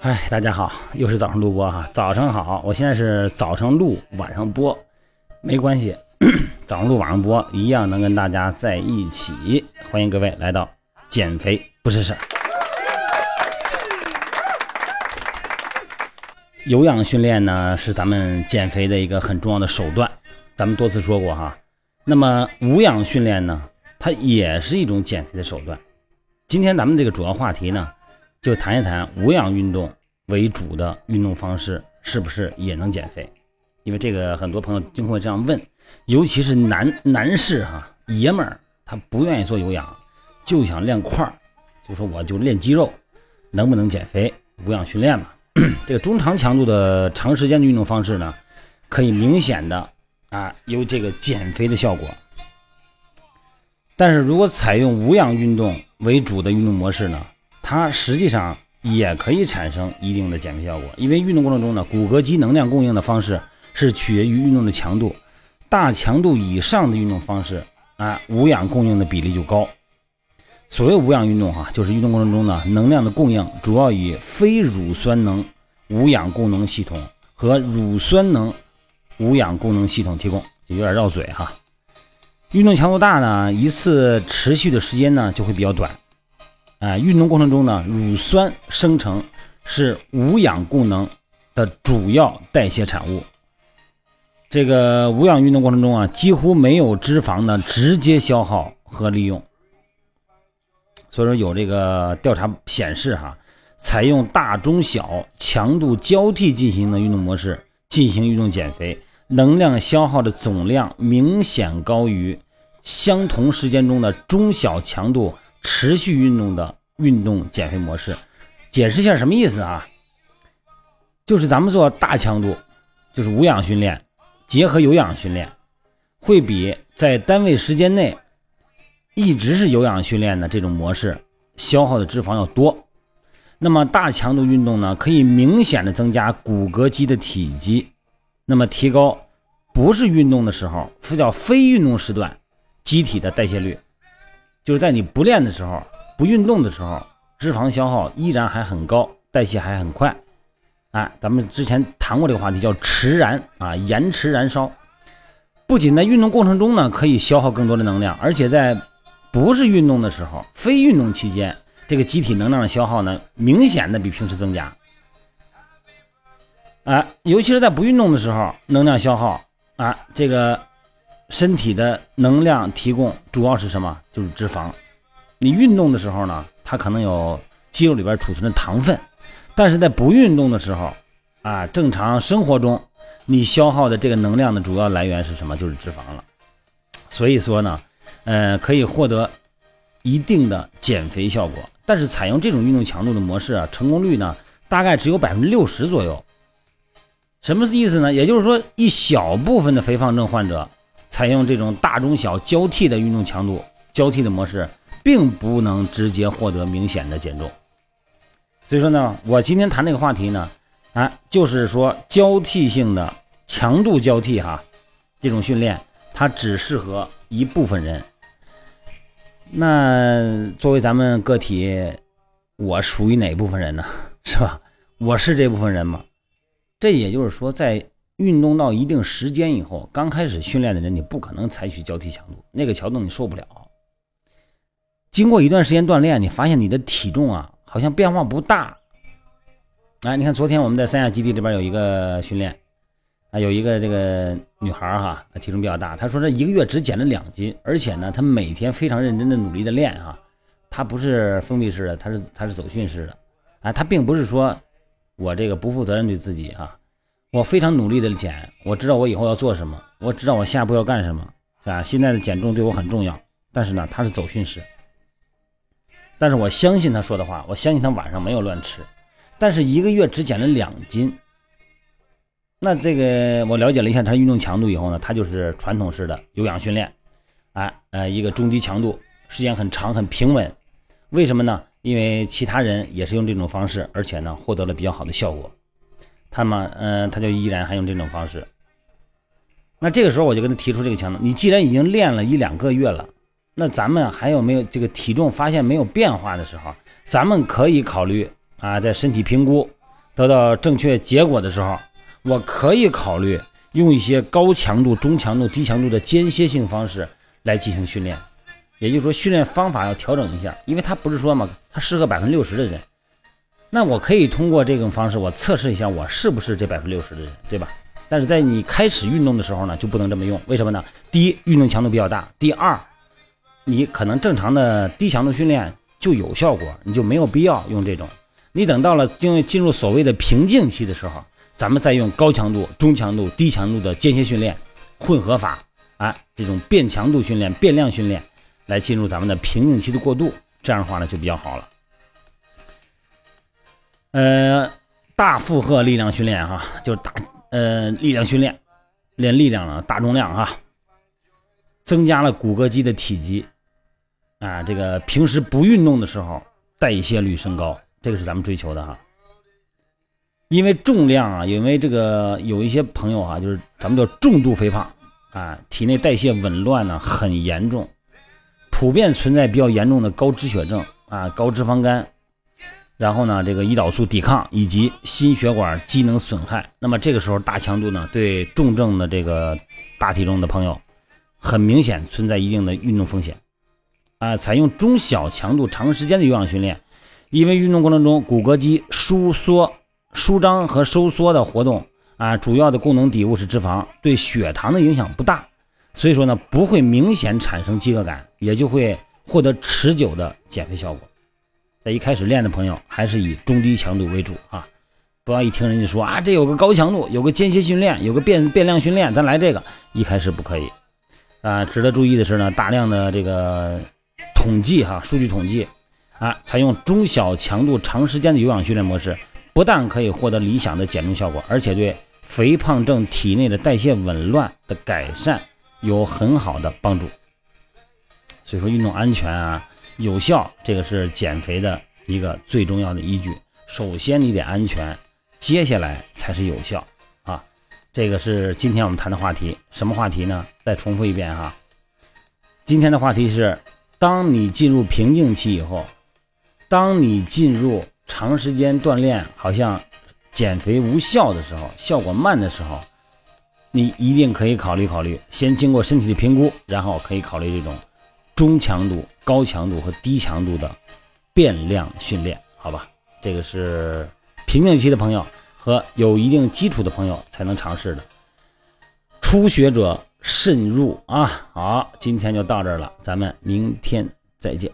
哎，大家好，又是早上录播哈。早上好，我现在是早上录，晚上播，没关系，早上录晚上播一样能跟大家在一起。欢迎各位来到减肥不是事儿。有氧训练呢是咱们减肥的一个很重要的手段，咱们多次说过哈。那么无氧训练呢，它也是一种减肥的手段。今天咱们这个主要话题呢。就谈一谈无氧运动为主的运动方式是不是也能减肥？因为这个很多朋友经常会这样问，尤其是男男士哈，爷们儿他不愿意做有氧，就想练块儿，就说我就练肌肉，能不能减肥？无氧训练嘛，这个中长强度的长时间的运动方式呢，可以明显的啊有这个减肥的效果。但是如果采用无氧运动为主的运动模式呢？它实际上也可以产生一定的减肥效果，因为运动过程中呢，骨骼肌能量供应的方式是取决于运动的强度，大强度以上的运动方式啊，无氧供应的比例就高。所谓无氧运动哈，就是运动过程中呢，能量的供应主要以非乳酸能无氧供能系统和乳酸能无氧供能系统提供，有点绕嘴哈。运动强度大呢，一次持续的时间呢就会比较短。啊，运动过程中呢，乳酸生成是无氧功能的主要代谢产物。这个无氧运动过程中啊，几乎没有脂肪的直接消耗和利用。所以说，有这个调查显示哈，采用大、中、小强度交替进行的运动模式进行运动减肥，能量消耗的总量明显高于相同时间中的中小强度。持续运动的运动减肥模式，解释一下什么意思啊？就是咱们做大强度，就是无氧训练，结合有氧训练，会比在单位时间内一直是有氧训练的这种模式消耗的脂肪要多。那么大强度运动呢，可以明显的增加骨骼肌的体积，那么提高不是运动的时候，叫非运动时段机体的代谢率。就是在你不练的时候、不运动的时候，脂肪消耗依然还很高，代谢还很快。哎，咱们之前谈过这个话题，叫迟燃啊，延迟燃烧。不仅在运动过程中呢，可以消耗更多的能量，而且在不是运动的时候、非运动期间，这个机体能量的消耗呢，明显的比平时增加。啊，尤其是在不运动的时候，能量消耗啊，这个。身体的能量提供主要是什么？就是脂肪。你运动的时候呢，它可能有肌肉里边储存的糖分，但是在不运动的时候，啊，正常生活中，你消耗的这个能量的主要来源是什么？就是脂肪了。所以说呢，呃，可以获得一定的减肥效果，但是采用这种运动强度的模式啊，成功率呢，大概只有百分之六十左右。什么意思呢？也就是说，一小部分的肥胖症患者。采用这种大中小交替的运动强度交替的模式，并不能直接获得明显的减重。所以说呢，我今天谈这个话题呢，啊，就是说交替性的强度交替哈，这种训练它只适合一部分人。那作为咱们个体，我属于哪部分人呢？是吧？我是这部分人吗？这也就是说在。运动到一定时间以后，刚开始训练的人，你不可能采取交替强度，那个强度你受不了。经过一段时间锻炼，你发现你的体重啊，好像变化不大。哎，你看昨天我们在三亚基地这边有一个训练，啊，有一个这个女孩哈，体重比较大，她说这一个月只减了两斤，而且呢，她每天非常认真的努力的练哈，她不是封闭式的，她是她是走训式的，啊，她并不是说我这个不负责任对自己啊。我非常努力的减，我知道我以后要做什么，我知道我下一步要干什么，是吧？现在的减重对我很重要，但是呢，他是走训式，但是我相信他说的话，我相信他晚上没有乱吃，但是一个月只减了两斤，那这个我了解了一下他运动强度以后呢，他就是传统式的有氧训练，啊呃一个中低强度，时间很长很平稳，为什么呢？因为其他人也是用这种方式，而且呢获得了比较好的效果。他嘛，嗯，他就依然还用这种方式。那这个时候我就跟他提出这个强度：你既然已经练了一两个月了，那咱们还有没有这个体重发现没有变化的时候，咱们可以考虑啊，在身体评估得到正确结果的时候，我可以考虑用一些高强度、中强度、低强度的间歇性方式来进行训练。也就是说，训练方法要调整一下，因为他不是说嘛，它适合百分之六十的人。那我可以通过这种方式，我测试一下我是不是这百分之六十的人，对吧？但是在你开始运动的时候呢，就不能这么用。为什么呢？第一，运动强度比较大；第二，你可能正常的低强度训练就有效果，你就没有必要用这种。你等到了进进入所谓的瓶颈期的时候，咱们再用高强度、中强度、低强度的间歇训练混合法，啊，这种变强度训练、变量训练。来进入咱们的瓶颈期的过渡，这样的话呢就比较好了。呃，大负荷力量训练哈，就是大呃力量训练，练力量了，大重量哈，增加了骨骼肌的体积啊。这个平时不运动的时候，代谢率升高，这个是咱们追求的哈。因为重量啊，因为这个有一些朋友啊，就是咱们叫重度肥胖啊，体内代谢紊乱呢很严重。普遍存在比较严重的高脂血症啊、高脂肪肝，然后呢，这个胰岛素抵抗以及心血管机能损害。那么这个时候大强度呢，对重症的这个大体重的朋友，很明显存在一定的运动风险啊。采用中小强度、长时间的有氧训练，因为运动过程中骨骼肌收缩、舒张和收缩的活动啊，主要的功能底物是脂肪，对血糖的影响不大。所以说呢，不会明显产生饥饿感，也就会获得持久的减肥效果。在一开始练的朋友，还是以中低强度为主啊！不要一听人家说啊，这有个高强度，有个间歇训练，有个变变量训练，咱来这个，一开始不可以啊。值得注意的是呢，大量的这个统计哈，数据统计啊，采用中小强度、长时间的有氧训练模式，不但可以获得理想的减重效果，而且对肥胖症体内的代谢紊乱的改善。有很好的帮助，所以说运动安全啊、有效，这个是减肥的一个最重要的依据。首先你得安全，接下来才是有效啊。这个是今天我们谈的话题，什么话题呢？再重复一遍哈。今天的话题是：当你进入瓶颈期以后，当你进入长时间锻炼好像减肥无效的时候，效果慢的时候。你一定可以考虑考虑，先经过身体的评估，然后可以考虑这种中强度、高强度和低强度的变量训练，好吧？这个是瓶颈期的朋友和有一定基础的朋友才能尝试的。初学者慎入啊！好，今天就到这儿了，咱们明天再见。